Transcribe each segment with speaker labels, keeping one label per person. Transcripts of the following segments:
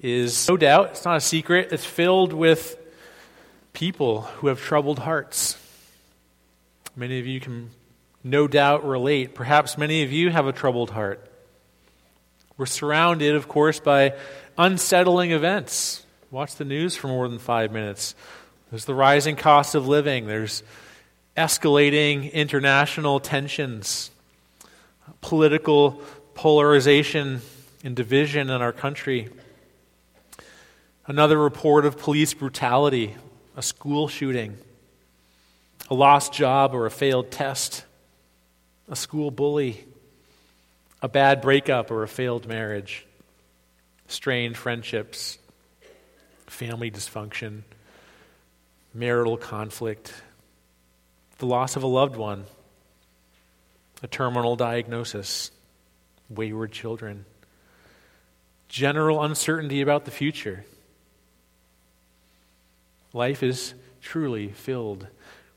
Speaker 1: is no doubt, it's not a secret, it's filled with people who have troubled hearts. Many of you can no doubt relate. Perhaps many of you have a troubled heart. We're surrounded, of course, by unsettling events. Watch the news for more than five minutes. There's the rising cost of living, there's escalating international tensions, political polarization and division in our country. Another report of police brutality, a school shooting, a lost job or a failed test, a school bully, a bad breakup or a failed marriage, strained friendships, family dysfunction, marital conflict, the loss of a loved one, a terminal diagnosis, wayward children, general uncertainty about the future. Life is truly filled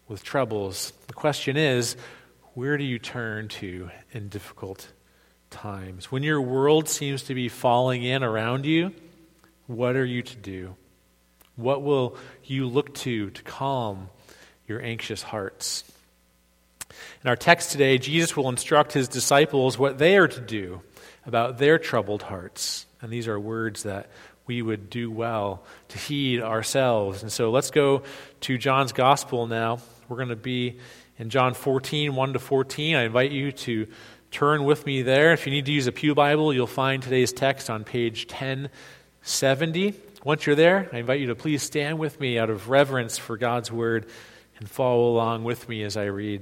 Speaker 1: with troubles. The question is where do you turn to in difficult times? When your world seems to be falling in around you, what are you to do? What will you look to to calm your anxious hearts? In our text today, Jesus will instruct his disciples what they are to do about their troubled hearts. And these are words that we would do well to heed ourselves. And so let's go to John's Gospel now. We're going to be in John 14, 1 to 14. I invite you to turn with me there. If you need to use a Pew Bible, you'll find today's text on page 1070. Once you're there, I invite you to please stand with me out of reverence for God's Word and follow along with me as I read.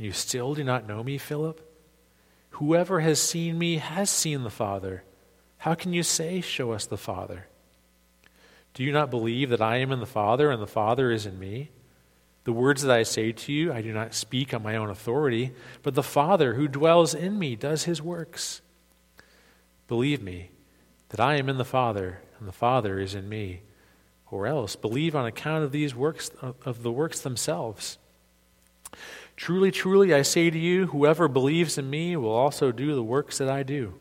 Speaker 1: You still do not know me, Philip? Whoever has seen me has seen the Father. How can you say, Show us the Father? Do you not believe that I am in the Father and the Father is in me? The words that I say to you, I do not speak on my own authority, but the Father who dwells in me does his works. Believe me that I am in the Father and the Father is in me, or else believe on account of these works of the works themselves. Truly, truly, I say to you, whoever believes in me will also do the works that I do.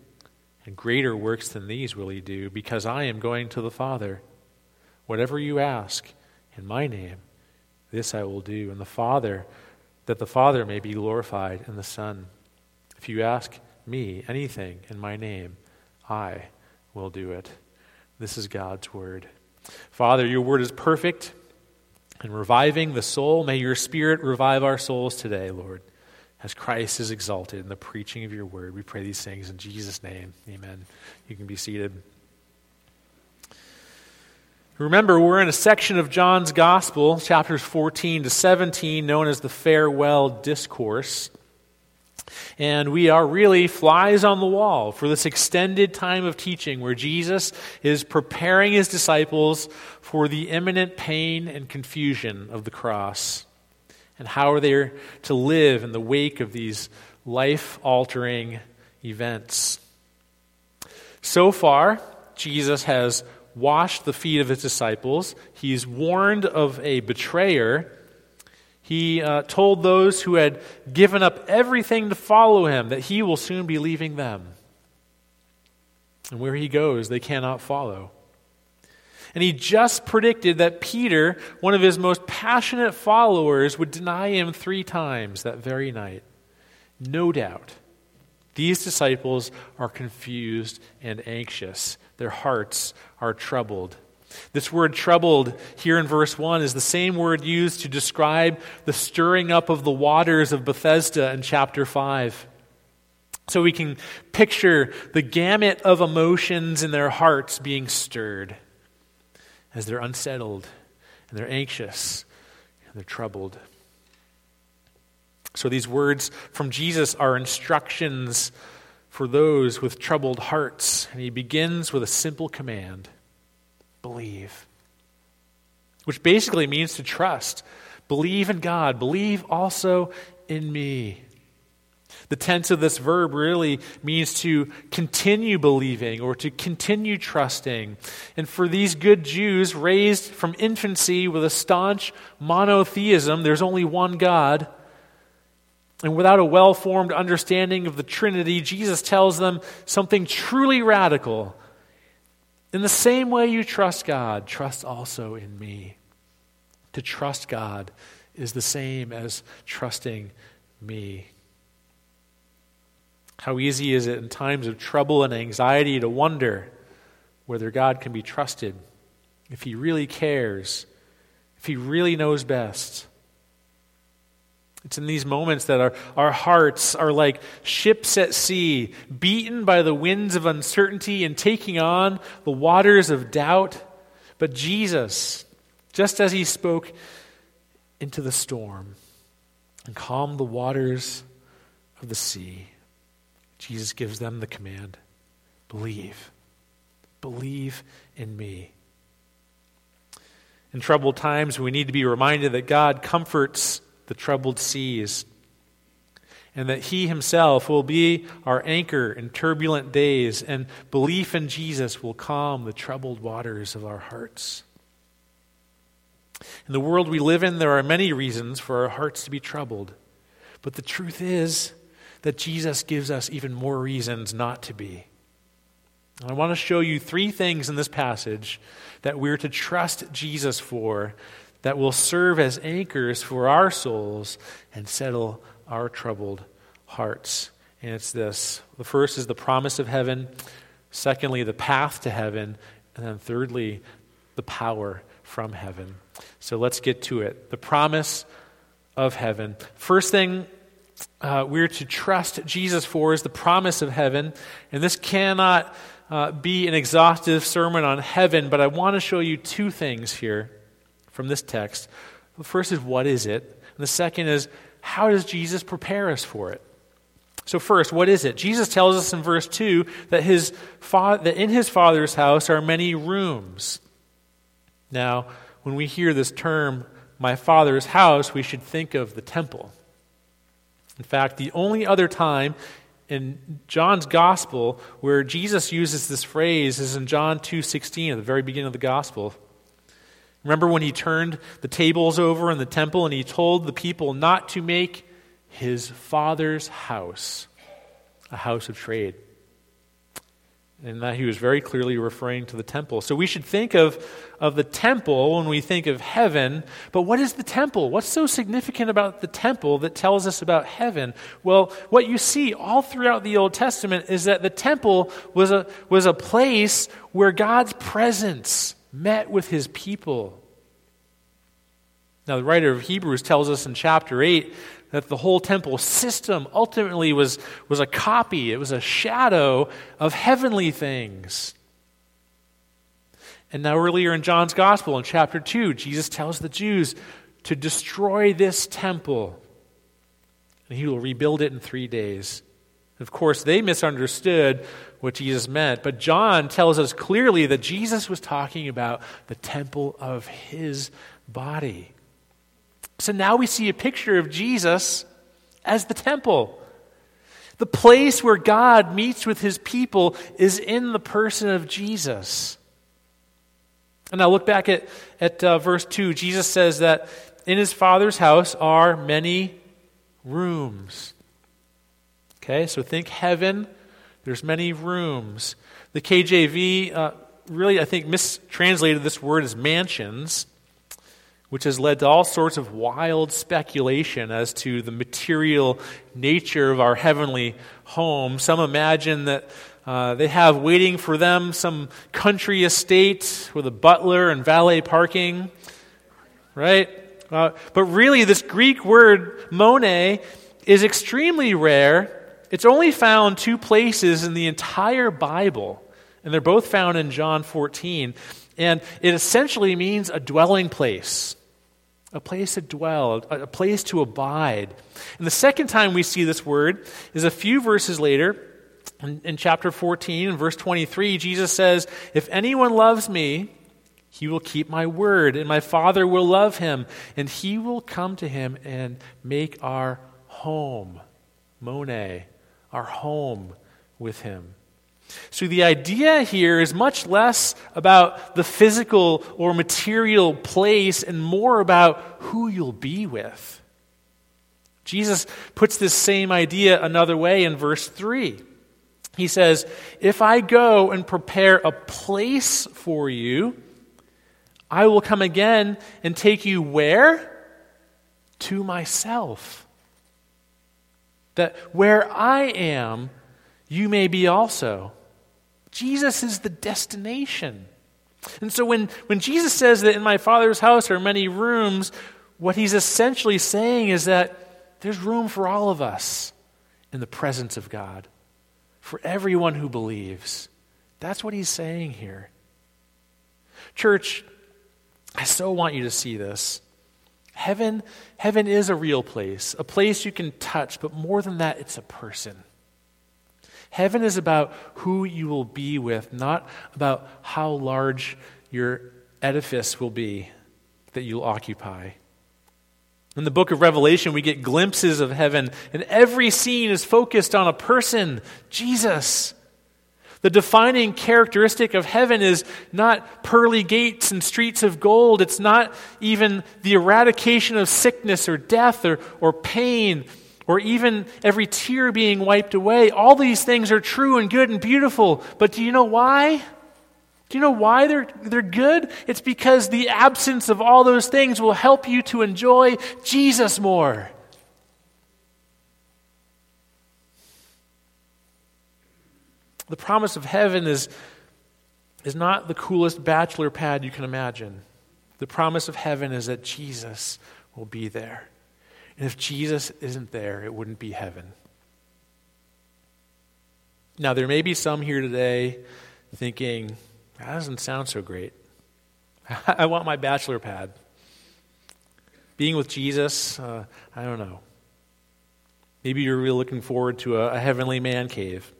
Speaker 1: And greater works than these will he do, because I am going to the Father. Whatever you ask in my name, this I will do. And the Father, that the Father may be glorified in the Son. If you ask me anything in my name, I will do it. This is God's word. Father, your word is perfect and reviving the soul. May your spirit revive our souls today, Lord, as Christ is exalted in the preaching of your word. We pray these things in Jesus' name. Amen. You can be seated. Remember, we're in a section of John's Gospel, chapters 14 to 17, known as the Farewell Discourse. And we are really flies on the wall for this extended time of teaching where Jesus is preparing his disciples for the imminent pain and confusion of the cross. And how are they to live in the wake of these life altering events? So far, Jesus has washed the feet of his disciples, he's warned of a betrayer he uh, told those who had given up everything to follow him that he will soon be leaving them. And where he goes, they cannot follow. And he just predicted that Peter, one of his most passionate followers, would deny him three times that very night. No doubt, These disciples are confused and anxious. Their hearts are troubled. This word troubled here in verse 1 is the same word used to describe the stirring up of the waters of Bethesda in chapter 5. So we can picture the gamut of emotions in their hearts being stirred as they're unsettled and they're anxious and they're troubled. So these words from Jesus are instructions for those with troubled hearts. And he begins with a simple command believe, which basically means to trust. Believe in God, believe also in me. The tense of this verb really means to continue believing or to continue trusting. And for these good Jews raised from infancy with a staunch monotheism, there's only one God. And without a well formed understanding of the Trinity, Jesus tells them something truly radical. In the same way you trust God, trust also in me. To trust God is the same as trusting me. How easy is it in times of trouble and anxiety to wonder whether God can be trusted, if He really cares, if He really knows best. It's in these moments that our, our hearts are like ships at sea, beaten by the winds of uncertainty and taking on the waters of doubt. But Jesus, just as He spoke into the storm and calmed the waters of the sea, Jesus gives them the command believe. Believe in me. In troubled times, we need to be reminded that God comforts the troubled seas and that He Himself will be our anchor in turbulent days, and belief in Jesus will calm the troubled waters of our hearts. In the world we live in, there are many reasons for our hearts to be troubled. But the truth is, that Jesus gives us even more reasons not to be. I want to show you three things in this passage that we're to trust Jesus for that will serve as anchors for our souls and settle our troubled hearts. And it's this the first is the promise of heaven, secondly, the path to heaven, and then thirdly, the power from heaven. So let's get to it. The promise of heaven. First thing uh, we're to trust Jesus for is the promise of heaven. And this cannot uh, be an exhaustive sermon on heaven, but I want to show you two things here from this text. The first is what is it? And the second is how does Jesus prepare us for it? So, first, what is it? Jesus tells us in verse 2 that, his fa- that in his Father's house are many rooms. Now, when we hear this term, my Father's house, we should think of the temple. In fact, the only other time in John's gospel where Jesus uses this phrase is in John 2:16 at the very beginning of the gospel. Remember when he turned the tables over in the temple and he told the people not to make his father's house a house of trade and that he was very clearly referring to the temple. So we should think of, of the temple when we think of heaven. But what is the temple? What's so significant about the temple that tells us about heaven? Well, what you see all throughout the Old Testament is that the temple was a, was a place where God's presence met with his people. Now, the writer of Hebrews tells us in chapter 8 that the whole temple system ultimately was, was a copy, it was a shadow of heavenly things. And now, earlier in John's Gospel, in chapter 2, Jesus tells the Jews to destroy this temple, and he will rebuild it in three days. Of course, they misunderstood what Jesus meant, but John tells us clearly that Jesus was talking about the temple of his body. So now we see a picture of Jesus as the temple. The place where God meets with his people is in the person of Jesus. And now look back at, at uh, verse 2. Jesus says that in his Father's house are many rooms. Okay, so think heaven, there's many rooms. The KJV uh, really, I think, mistranslated this word as mansions which has led to all sorts of wild speculation as to the material nature of our heavenly home. Some imagine that uh, they have waiting for them some country estate with a butler and valet parking, right? Uh, but really, this Greek word, mone, is extremely rare. It's only found two places in the entire Bible, and they're both found in John 14. And it essentially means a dwelling place a place to dwell, a place to abide. And the second time we see this word is a few verses later. In, in chapter 14, in verse 23, Jesus says, If anyone loves me, he will keep my word, and my Father will love him, and he will come to him and make our home, Mone, our home with him. So the idea here is much less about the physical or material place and more about who you'll be with. Jesus puts this same idea another way in verse 3. He says, If I go and prepare a place for you, I will come again and take you where? To myself. That where I am, you may be also. Jesus is the destination. And so when, when Jesus says that in my Father's house are many rooms, what he's essentially saying is that there's room for all of us in the presence of God, for everyone who believes. That's what he's saying here. Church, I so want you to see this. Heaven, heaven is a real place, a place you can touch, but more than that, it's a person. Heaven is about who you will be with, not about how large your edifice will be that you'll occupy. In the book of Revelation, we get glimpses of heaven, and every scene is focused on a person, Jesus. The defining characteristic of heaven is not pearly gates and streets of gold. It's not even the eradication of sickness or death or, or pain or even every tear being wiped away. All these things are true and good and beautiful. But do you know why? Do you know why they're, they're good? It's because the absence of all those things will help you to enjoy Jesus more. The promise of heaven is, is not the coolest bachelor pad you can imagine. The promise of heaven is that Jesus will be there. And if Jesus isn't there, it wouldn't be heaven. Now, there may be some here today thinking, that doesn't sound so great. I want my bachelor pad. Being with Jesus, uh, I don't know. Maybe you're really looking forward to a, a heavenly man cave.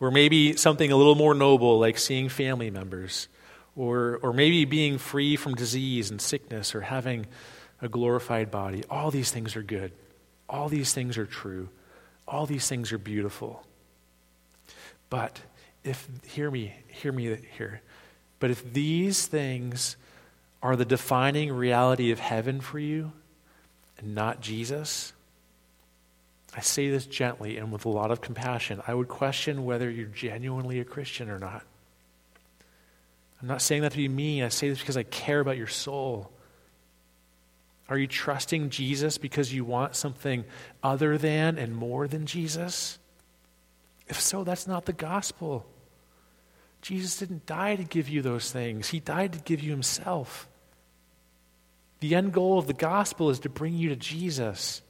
Speaker 1: Or maybe something a little more noble, like seeing family members. Or, or maybe being free from disease and sickness, or having a glorified body. All these things are good. All these things are true. All these things are beautiful. But if, hear me, hear me here. But if these things are the defining reality of heaven for you and not Jesus, I say this gently and with a lot of compassion. I would question whether you're genuinely a Christian or not. I'm not saying that to be mean. I say this because I care about your soul. Are you trusting Jesus because you want something other than and more than Jesus? If so, that's not the gospel. Jesus didn't die to give you those things, He died to give you Himself. The end goal of the gospel is to bring you to Jesus.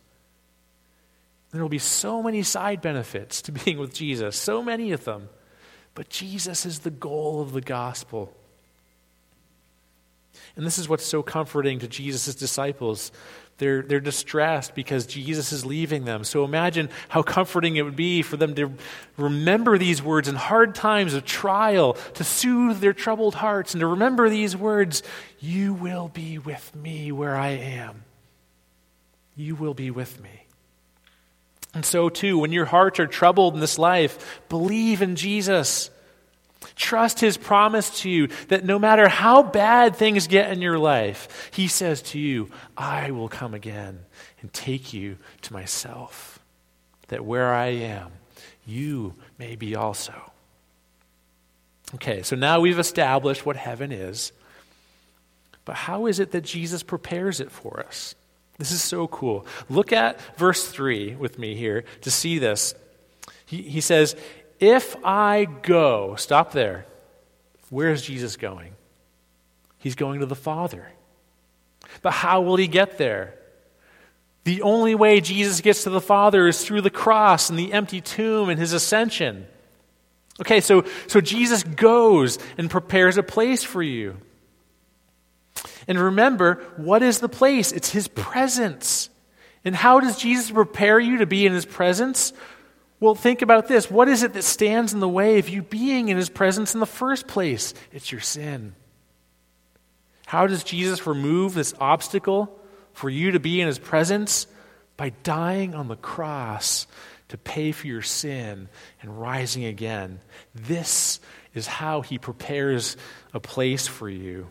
Speaker 1: There will be so many side benefits to being with Jesus, so many of them. But Jesus is the goal of the gospel. And this is what's so comforting to Jesus' disciples. They're, they're distressed because Jesus is leaving them. So imagine how comforting it would be for them to remember these words in hard times of trial, to soothe their troubled hearts, and to remember these words You will be with me where I am. You will be with me. And so, too, when your hearts are troubled in this life, believe in Jesus. Trust his promise to you that no matter how bad things get in your life, he says to you, I will come again and take you to myself, that where I am, you may be also. Okay, so now we've established what heaven is. But how is it that Jesus prepares it for us? This is so cool. Look at verse 3 with me here to see this. He, he says, If I go, stop there. Where is Jesus going? He's going to the Father. But how will he get there? The only way Jesus gets to the Father is through the cross and the empty tomb and his ascension. Okay, so, so Jesus goes and prepares a place for you. And remember, what is the place? It's his presence. And how does Jesus prepare you to be in his presence? Well, think about this. What is it that stands in the way of you being in his presence in the first place? It's your sin. How does Jesus remove this obstacle for you to be in his presence? By dying on the cross to pay for your sin and rising again. This is how he prepares a place for you.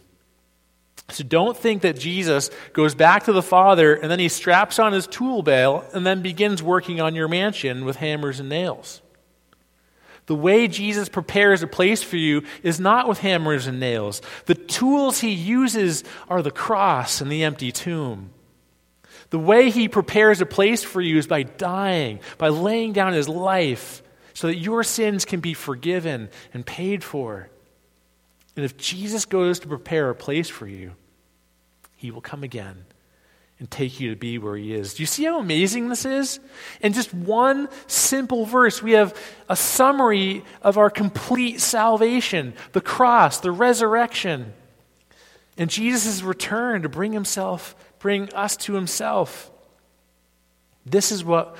Speaker 1: So don't think that Jesus goes back to the Father and then he straps on his tool belt and then begins working on your mansion with hammers and nails. The way Jesus prepares a place for you is not with hammers and nails. The tools he uses are the cross and the empty tomb. The way he prepares a place for you is by dying, by laying down his life so that your sins can be forgiven and paid for. And if Jesus goes to prepare a place for you, he will come again and take you to be where He is. Do you see how amazing this is? In just one simple verse, we have a summary of our complete salvation the cross, the resurrection, and Jesus' return to bring Himself, bring us to Himself. This is what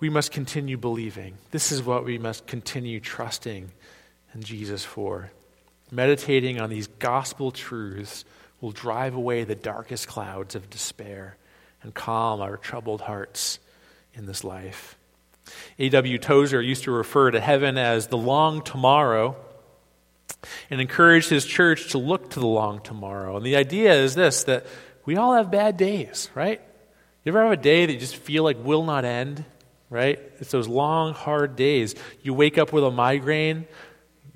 Speaker 1: we must continue believing. This is what we must continue trusting in Jesus for. Meditating on these gospel truths will drive away the darkest clouds of despair and calm our troubled hearts in this life. A.W. Tozer used to refer to heaven as the long tomorrow and encouraged his church to look to the long tomorrow. And the idea is this that we all have bad days, right? You ever have a day that you just feel like will not end, right? It's those long, hard days. You wake up with a migraine,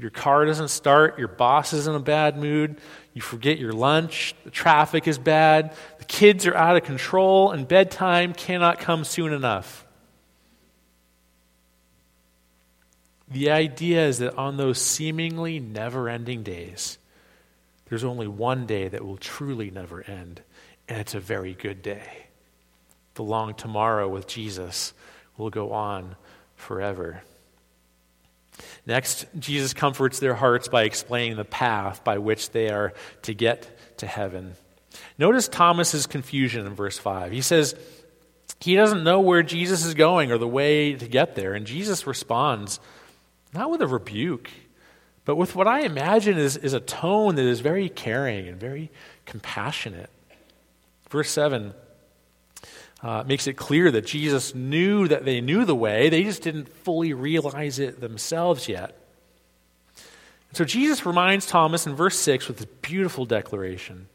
Speaker 1: your car doesn't start, your boss is in a bad mood, you forget your lunch, the traffic is bad, the kids are out of control, and bedtime cannot come soon enough. The idea is that on those seemingly never ending days, there's only one day that will truly never end, and it's a very good day. The long tomorrow with Jesus will go on forever. Next, Jesus comforts their hearts by explaining the path by which they are to get to heaven. Notice Thomas's confusion in verse 5. He says he doesn't know where Jesus is going or the way to get there. And Jesus responds not with a rebuke, but with what I imagine is, is a tone that is very caring and very compassionate. Verse 7 uh, makes it clear that Jesus knew that they knew the way, they just didn't fully realize it themselves yet. So Jesus reminds Thomas in verse 6 with this beautiful declaration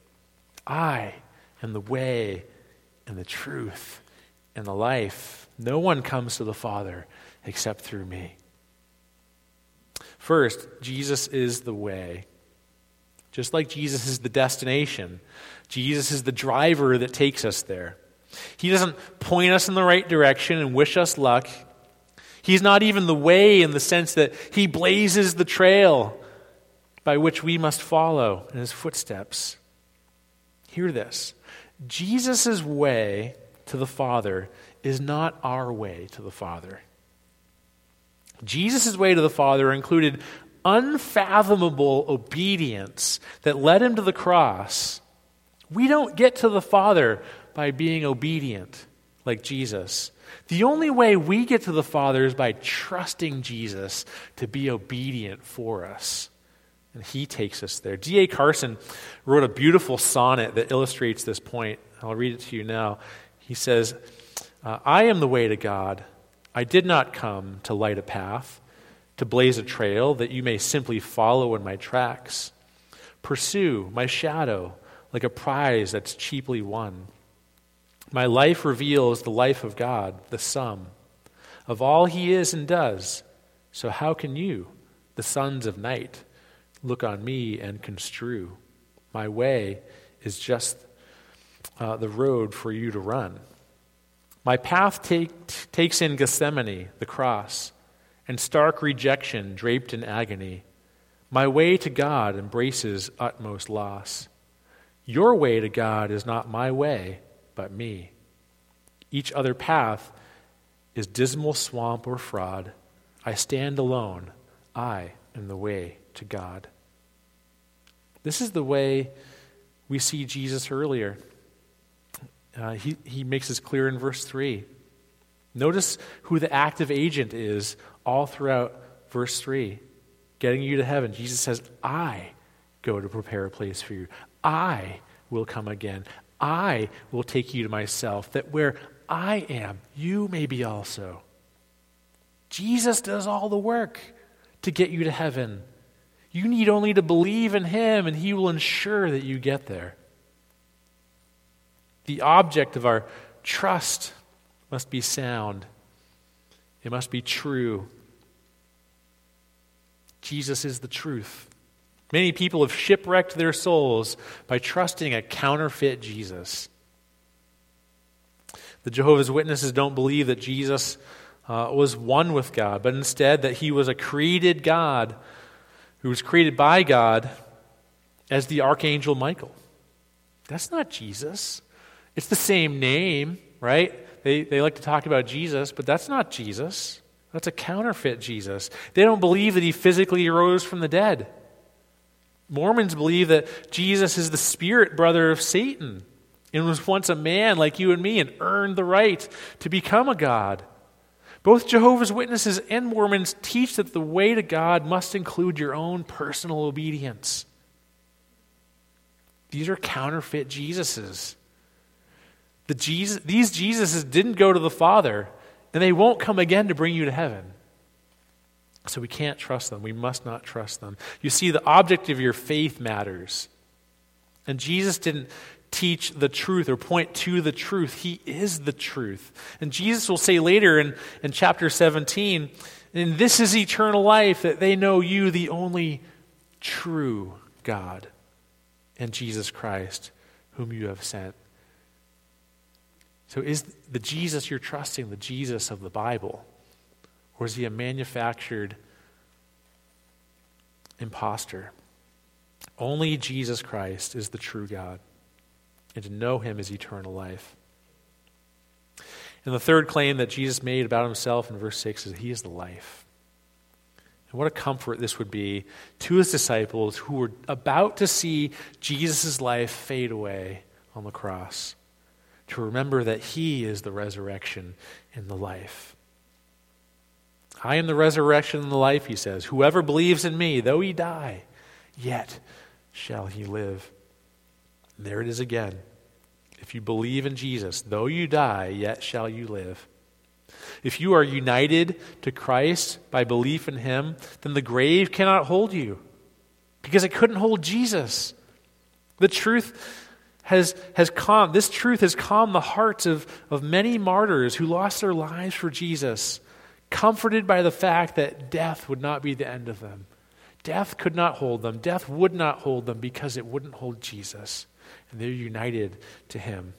Speaker 1: I am the way and the truth and the life. No one comes to the Father except through me. First, Jesus is the way. Just like Jesus is the destination, Jesus is the driver that takes us there. He doesn't point us in the right direction and wish us luck. He's not even the way in the sense that he blazes the trail by which we must follow in his footsteps. Hear this Jesus' way to the Father is not our way to the Father. Jesus' way to the Father included unfathomable obedience that led him to the cross. We don't get to the Father by being obedient like Jesus. The only way we get to the Father is by trusting Jesus to be obedient for us. And he takes us there. D.A. Carson wrote a beautiful sonnet that illustrates this point. I'll read it to you now. He says, uh, I am the way to God. I did not come to light a path, to blaze a trail that you may simply follow in my tracks. Pursue my shadow like a prize that's cheaply won. My life reveals the life of God, the sum of all he is and does. So, how can you, the sons of night, look on me and construe? My way is just uh, the road for you to run. My path take, takes in Gethsemane, the cross, and stark rejection draped in agony. My way to God embraces utmost loss. Your way to God is not my way, but me. Each other path is dismal swamp or fraud. I stand alone. I am the way to God. This is the way we see Jesus earlier. Uh, he, he makes this clear in verse 3. Notice who the active agent is all throughout verse 3. Getting you to heaven. Jesus says, I go to prepare a place for you. I will come again. I will take you to myself, that where I am, you may be also. Jesus does all the work to get you to heaven. You need only to believe in Him, and He will ensure that you get there. The object of our trust must be sound, it must be true. Jesus is the truth. Many people have shipwrecked their souls by trusting a counterfeit Jesus. The Jehovah's Witnesses don't believe that Jesus uh, was one with God, but instead that he was a created God who was created by God as the archangel Michael. That's not Jesus. It's the same name, right? They, they like to talk about Jesus, but that's not Jesus. That's a counterfeit Jesus. They don't believe that he physically rose from the dead. Mormons believe that Jesus is the spirit brother of Satan and was once a man like you and me and earned the right to become a God. Both Jehovah's Witnesses and Mormons teach that the way to God must include your own personal obedience. These are counterfeit Jesuses. The Jesus, these Jesuses didn't go to the Father, and they won't come again to bring you to heaven. So we can't trust them. We must not trust them. You see, the object of your faith matters. And Jesus didn't teach the truth or point to the truth. He is the truth. And Jesus will say later in, in chapter 17, and this is eternal life, that they know you, the only true God, and Jesus Christ, whom you have sent. So is the Jesus you're trusting the Jesus of the Bible? Or is he a manufactured impostor? Only Jesus Christ is the true God, and to know him is eternal life. And the third claim that Jesus made about himself in verse 6 is he is the life. And what a comfort this would be to his disciples who were about to see Jesus' life fade away on the cross, to remember that he is the resurrection and the life. I am the resurrection and the life, he says. Whoever believes in me, though he die, yet shall he live. There it is again. If you believe in Jesus, though you die, yet shall you live. If you are united to Christ by belief in him, then the grave cannot hold you because it couldn't hold Jesus. The truth has, has calmed, this truth has calmed the hearts of, of many martyrs who lost their lives for Jesus comforted by the fact that death would not be the end of them. Death could not hold them. Death would not hold them because it wouldn't hold Jesus. And they're united to him.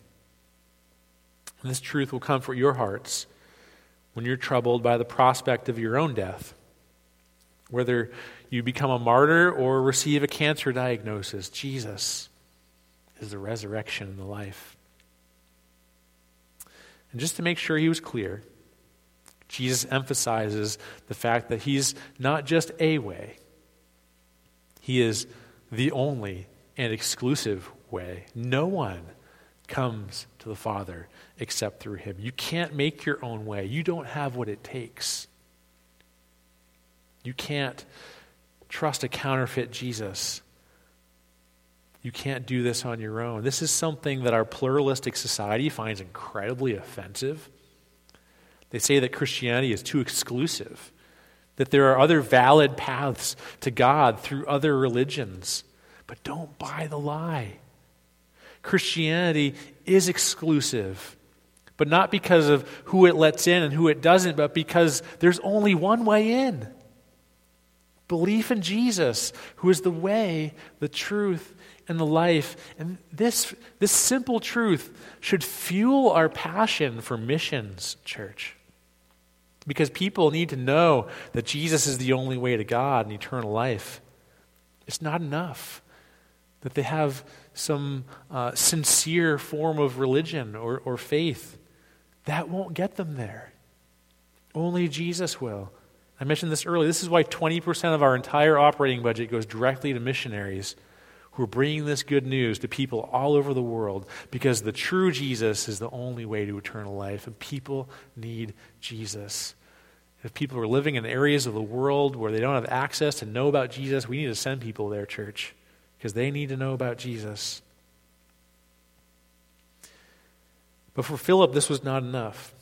Speaker 1: And this truth will comfort your hearts when you're troubled by the prospect of your own death. Whether you become a martyr or receive a cancer diagnosis, Jesus is the resurrection and the life. And just to make sure he was clear, Jesus emphasizes the fact that he's not just a way, he is the only and exclusive way. No one comes to the Father except through him. You can't make your own way, you don't have what it takes. You can't trust a counterfeit Jesus. You can't do this on your own. This is something that our pluralistic society finds incredibly offensive. They say that Christianity is too exclusive, that there are other valid paths to God through other religions. But don't buy the lie. Christianity is exclusive, but not because of who it lets in and who it doesn't, but because there's only one way in. Belief in Jesus, who is the way, the truth, and the life. And this, this simple truth should fuel our passion for missions, church. Because people need to know that Jesus is the only way to God and eternal life. It's not enough that they have some uh, sincere form of religion or, or faith. That won't get them there. Only Jesus will. I mentioned this earlier. This is why 20% of our entire operating budget goes directly to missionaries who are bringing this good news to people all over the world because the true Jesus is the only way to eternal life, and people need Jesus. If people are living in areas of the world where they don't have access to know about Jesus, we need to send people there, church, because they need to know about Jesus. But for Philip, this was not enough.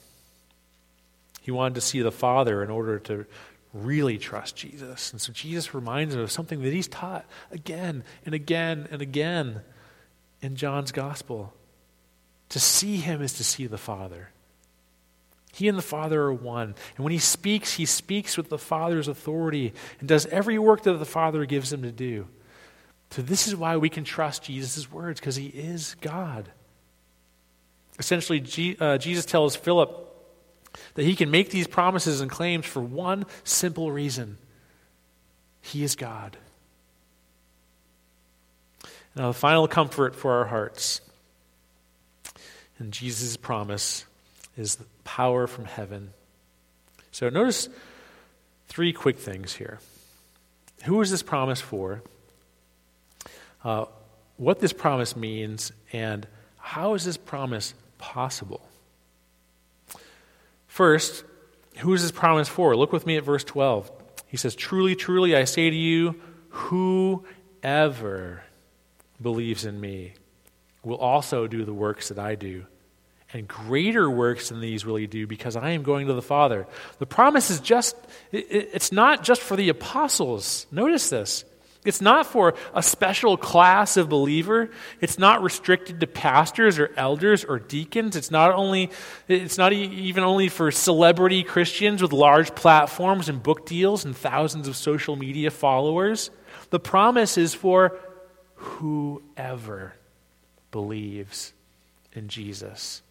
Speaker 1: He wanted to see the Father in order to really trust Jesus. And so Jesus reminds him of something that he's taught again and again and again in John's gospel. To see him is to see the Father. He and the Father are one. And when he speaks, he speaks with the Father's authority and does every work that the Father gives him to do. So, this is why we can trust Jesus' words, because he is God. Essentially, G, uh, Jesus tells Philip that he can make these promises and claims for one simple reason He is God. Now, the final comfort for our hearts and Jesus' promise is the power from heaven. So, notice three quick things here. Who is this promise for? Uh, what this promise means, and how is this promise possible? First, who is this promise for? Look with me at verse 12. He says, Truly, truly, I say to you, whoever believes in me will also do the works that I do. And greater works than these will do because I am going to the Father. The promise is just, it's not just for the apostles. Notice this. It's not for a special class of believer. It's not restricted to pastors or elders or deacons. It's not only it's not even only for celebrity Christians with large platforms and book deals and thousands of social media followers. The promise is for whoever believes in Jesus.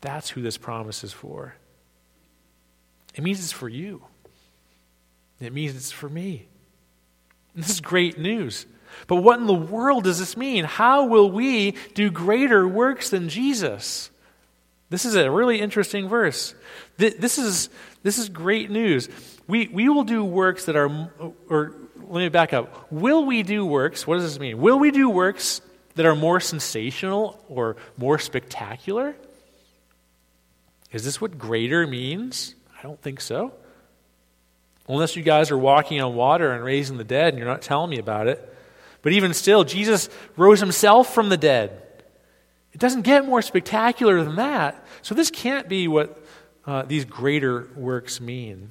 Speaker 1: That's who this promise is for. It means it's for you. It means it's for me. This is great news. But what in the world does this mean? How will we do greater works than Jesus? This is a really interesting verse. This is, this is great news. We, we will do works that are, or let me back up. Will we do works? What does this mean? Will we do works that are more sensational or more spectacular? Is this what greater means? I don't think so. Unless you guys are walking on water and raising the dead and you're not telling me about it. But even still, Jesus rose himself from the dead. It doesn't get more spectacular than that. So this can't be what uh, these greater works mean.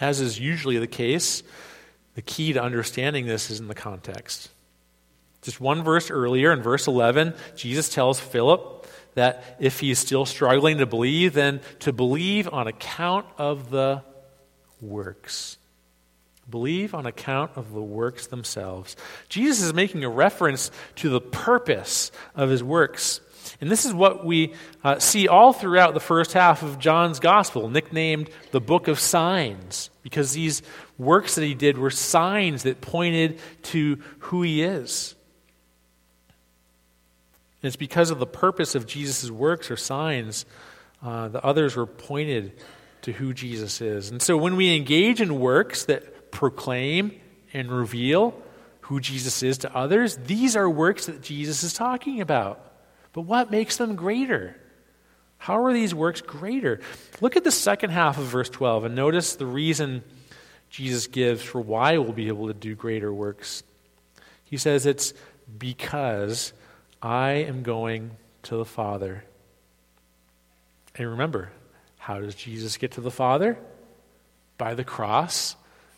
Speaker 1: As is usually the case, the key to understanding this is in the context. Just one verse earlier, in verse 11, Jesus tells Philip that if he's still struggling to believe, then to believe on account of the works. Believe on account of the works themselves. Jesus is making a reference to the purpose of his works. And this is what we uh, see all throughout the first half of John's gospel, nicknamed the book of signs, because these works that he did were signs that pointed to who he is. And it's because of the purpose of Jesus' works or signs, uh, the others were pointed to who Jesus is. And so when we engage in works that proclaim and reveal who Jesus is to others, these are works that Jesus is talking about. But what makes them greater? How are these works greater? Look at the second half of verse 12 and notice the reason Jesus gives for why we'll be able to do greater works. He says it's because I am going to the Father. And remember, how does Jesus get to the Father? By the cross,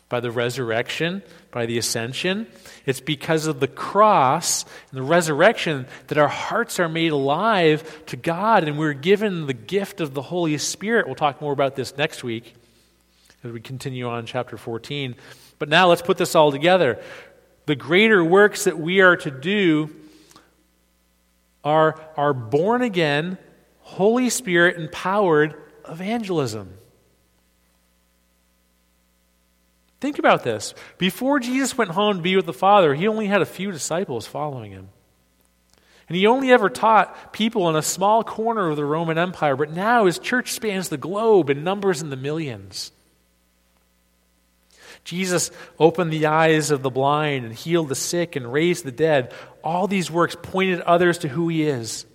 Speaker 1: by the resurrection, by the ascension. It's because of the cross and the resurrection that our hearts are made alive to God and we're given the gift of the Holy Spirit. We'll talk more about this next week. as we continue on chapter 14. But now let's put this all together. The greater works that we are to do are, are born again, Holy Spirit empowered evangelism. Think about this. Before Jesus went home to be with the Father, he only had a few disciples following him. And he only ever taught people in a small corner of the Roman Empire, but now his church spans the globe and numbers in the millions. Jesus opened the eyes of the blind and healed the sick and raised the dead. All these works pointed others to who he is.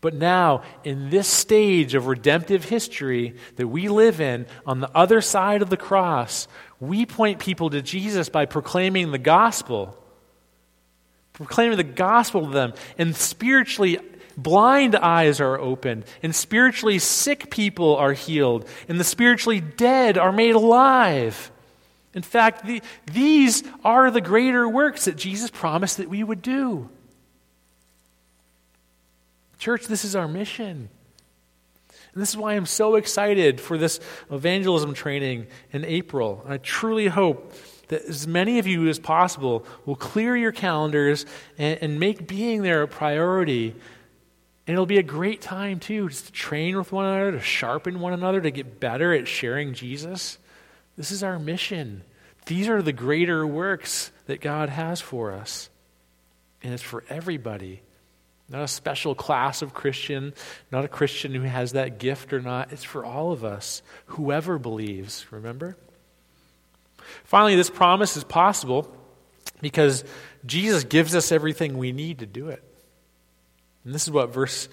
Speaker 1: But now, in this stage of redemptive history that we live in, on the other side of the cross, we point people to Jesus by proclaiming the gospel. Proclaiming the gospel to them. And spiritually blind eyes are opened, and spiritually sick people are healed, and the spiritually dead are made alive. In fact, the, these are the greater works that Jesus promised that we would do. Church, this is our mission. And this is why I'm so excited for this evangelism training in April. I truly hope that as many of you as possible will clear your calendars and, and make being there a priority and it'll be a great time, too, just to train with one another, to sharpen one another, to get better at sharing Jesus. This is our mission. These are the greater works that God has for us. And it's for everybody. Not a special class of Christian, not a Christian who has that gift or not. It's for all of us, whoever believes, remember? Finally, this promise is possible because Jesus gives us everything we need to do it. And this is what verse,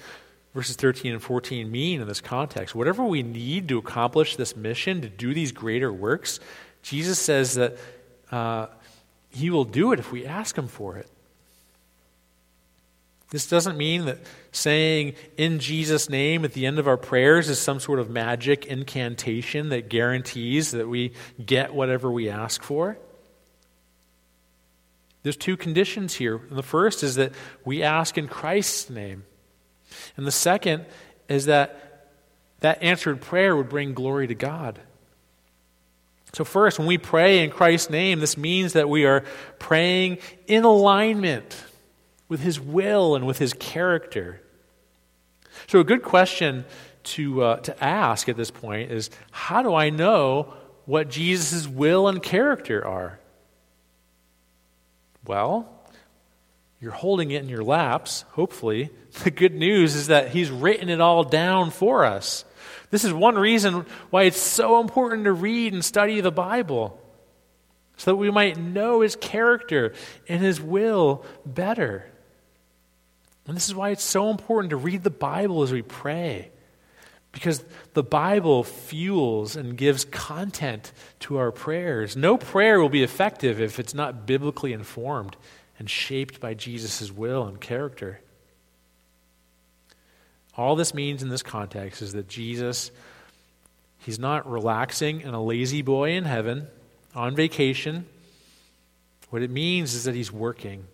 Speaker 1: verses 13 and 14 mean in this context. Whatever we need to accomplish this mission, to do these greater works, Jesus says that uh, He will do it if we ask Him for it. This doesn't mean that saying in Jesus' name at the end of our prayers is some sort of magic incantation that guarantees that we get whatever we ask for. There's two conditions here. The first is that we ask in Christ's name. And the second is that that answered prayer would bring glory to God. So, first, when we pray in Christ's name, this means that we are praying in alignment with His will and with His character. So, a good question to, uh, to ask at this point is how do I know what Jesus' will and character are? Well, you're holding it in your laps, hopefully. The good news is that He's written it all down for us. This is one reason why it's so important to read and study the Bible, so that we might know His character and His will better. And this is why it's so important to read the Bible as we pray. Because the Bible fuels and gives content to our prayers. No prayer will be effective if it's not biblically informed and shaped by Jesus' will and character. All this means in this context is that Jesus, he's not relaxing and a La-Z-Boy in heaven on vacation. What it means is that he's working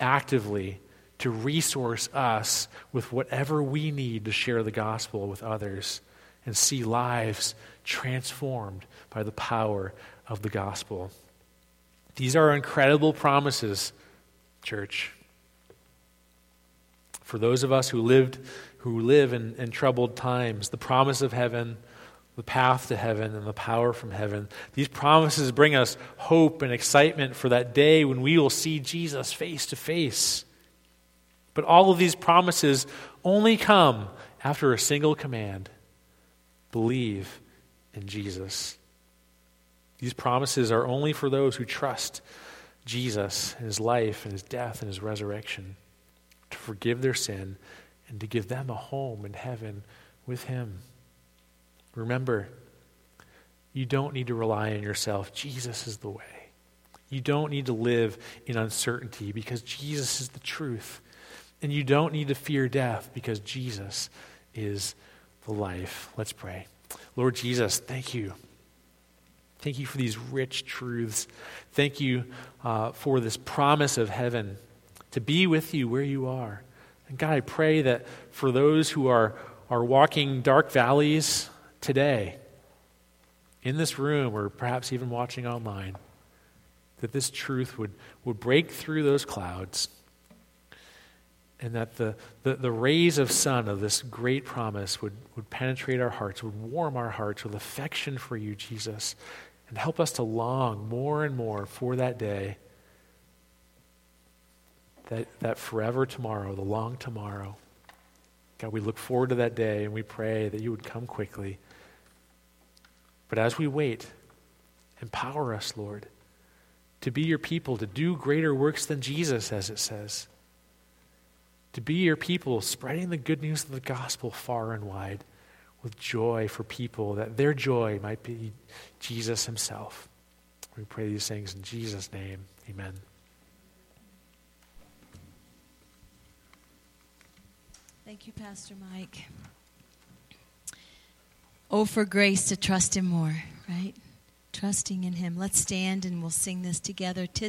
Speaker 1: actively to resource us with whatever we need to share the gospel with others and see lives transformed by the power of the gospel. These are incredible promises, church. For those of us who lived who live in, in troubled times, the promise of heaven, the path to heaven, and the power from heaven. These promises bring us hope and excitement for that day when we will see Jesus face to face. But all of these promises only come after a single command believe in Jesus. These promises are only for those who trust Jesus and his life and his death and his resurrection to forgive their sin and to give them a home in heaven with him. Remember, you don't need to rely on yourself. Jesus is the way. You don't need to live in uncertainty because Jesus is the truth. And you don't need to fear death because Jesus is the life. Let's pray. Lord Jesus, thank you. Thank you for these rich truths. Thank you uh, for this promise of heaven to be with you where you are. And God, I pray that for those who are, are walking dark valleys today, in this room or perhaps even watching online, that this truth would, would break through those clouds and that the, the, the, rays of sun of this great promise would, would penetrate our hearts, would warm our hearts with affection for you, Jesus, and help us to long more and more for that day, that, that forever tomorrow, the long tomorrow. God, we look forward to that day and we pray that you would come quickly. But as we wait, empower us, Lord, to be your people, to do greater works than Jesus, as it says to be your people, spreading the good news of the gospel far and wide with joy for people, that their joy might be Jesus himself. We pray these things in Jesus' name. Amen.
Speaker 2: Thank you, Pastor Mike. Oh, for grace to trust him more, right? Trusting in him. Let's stand and we'll sing this together. Tis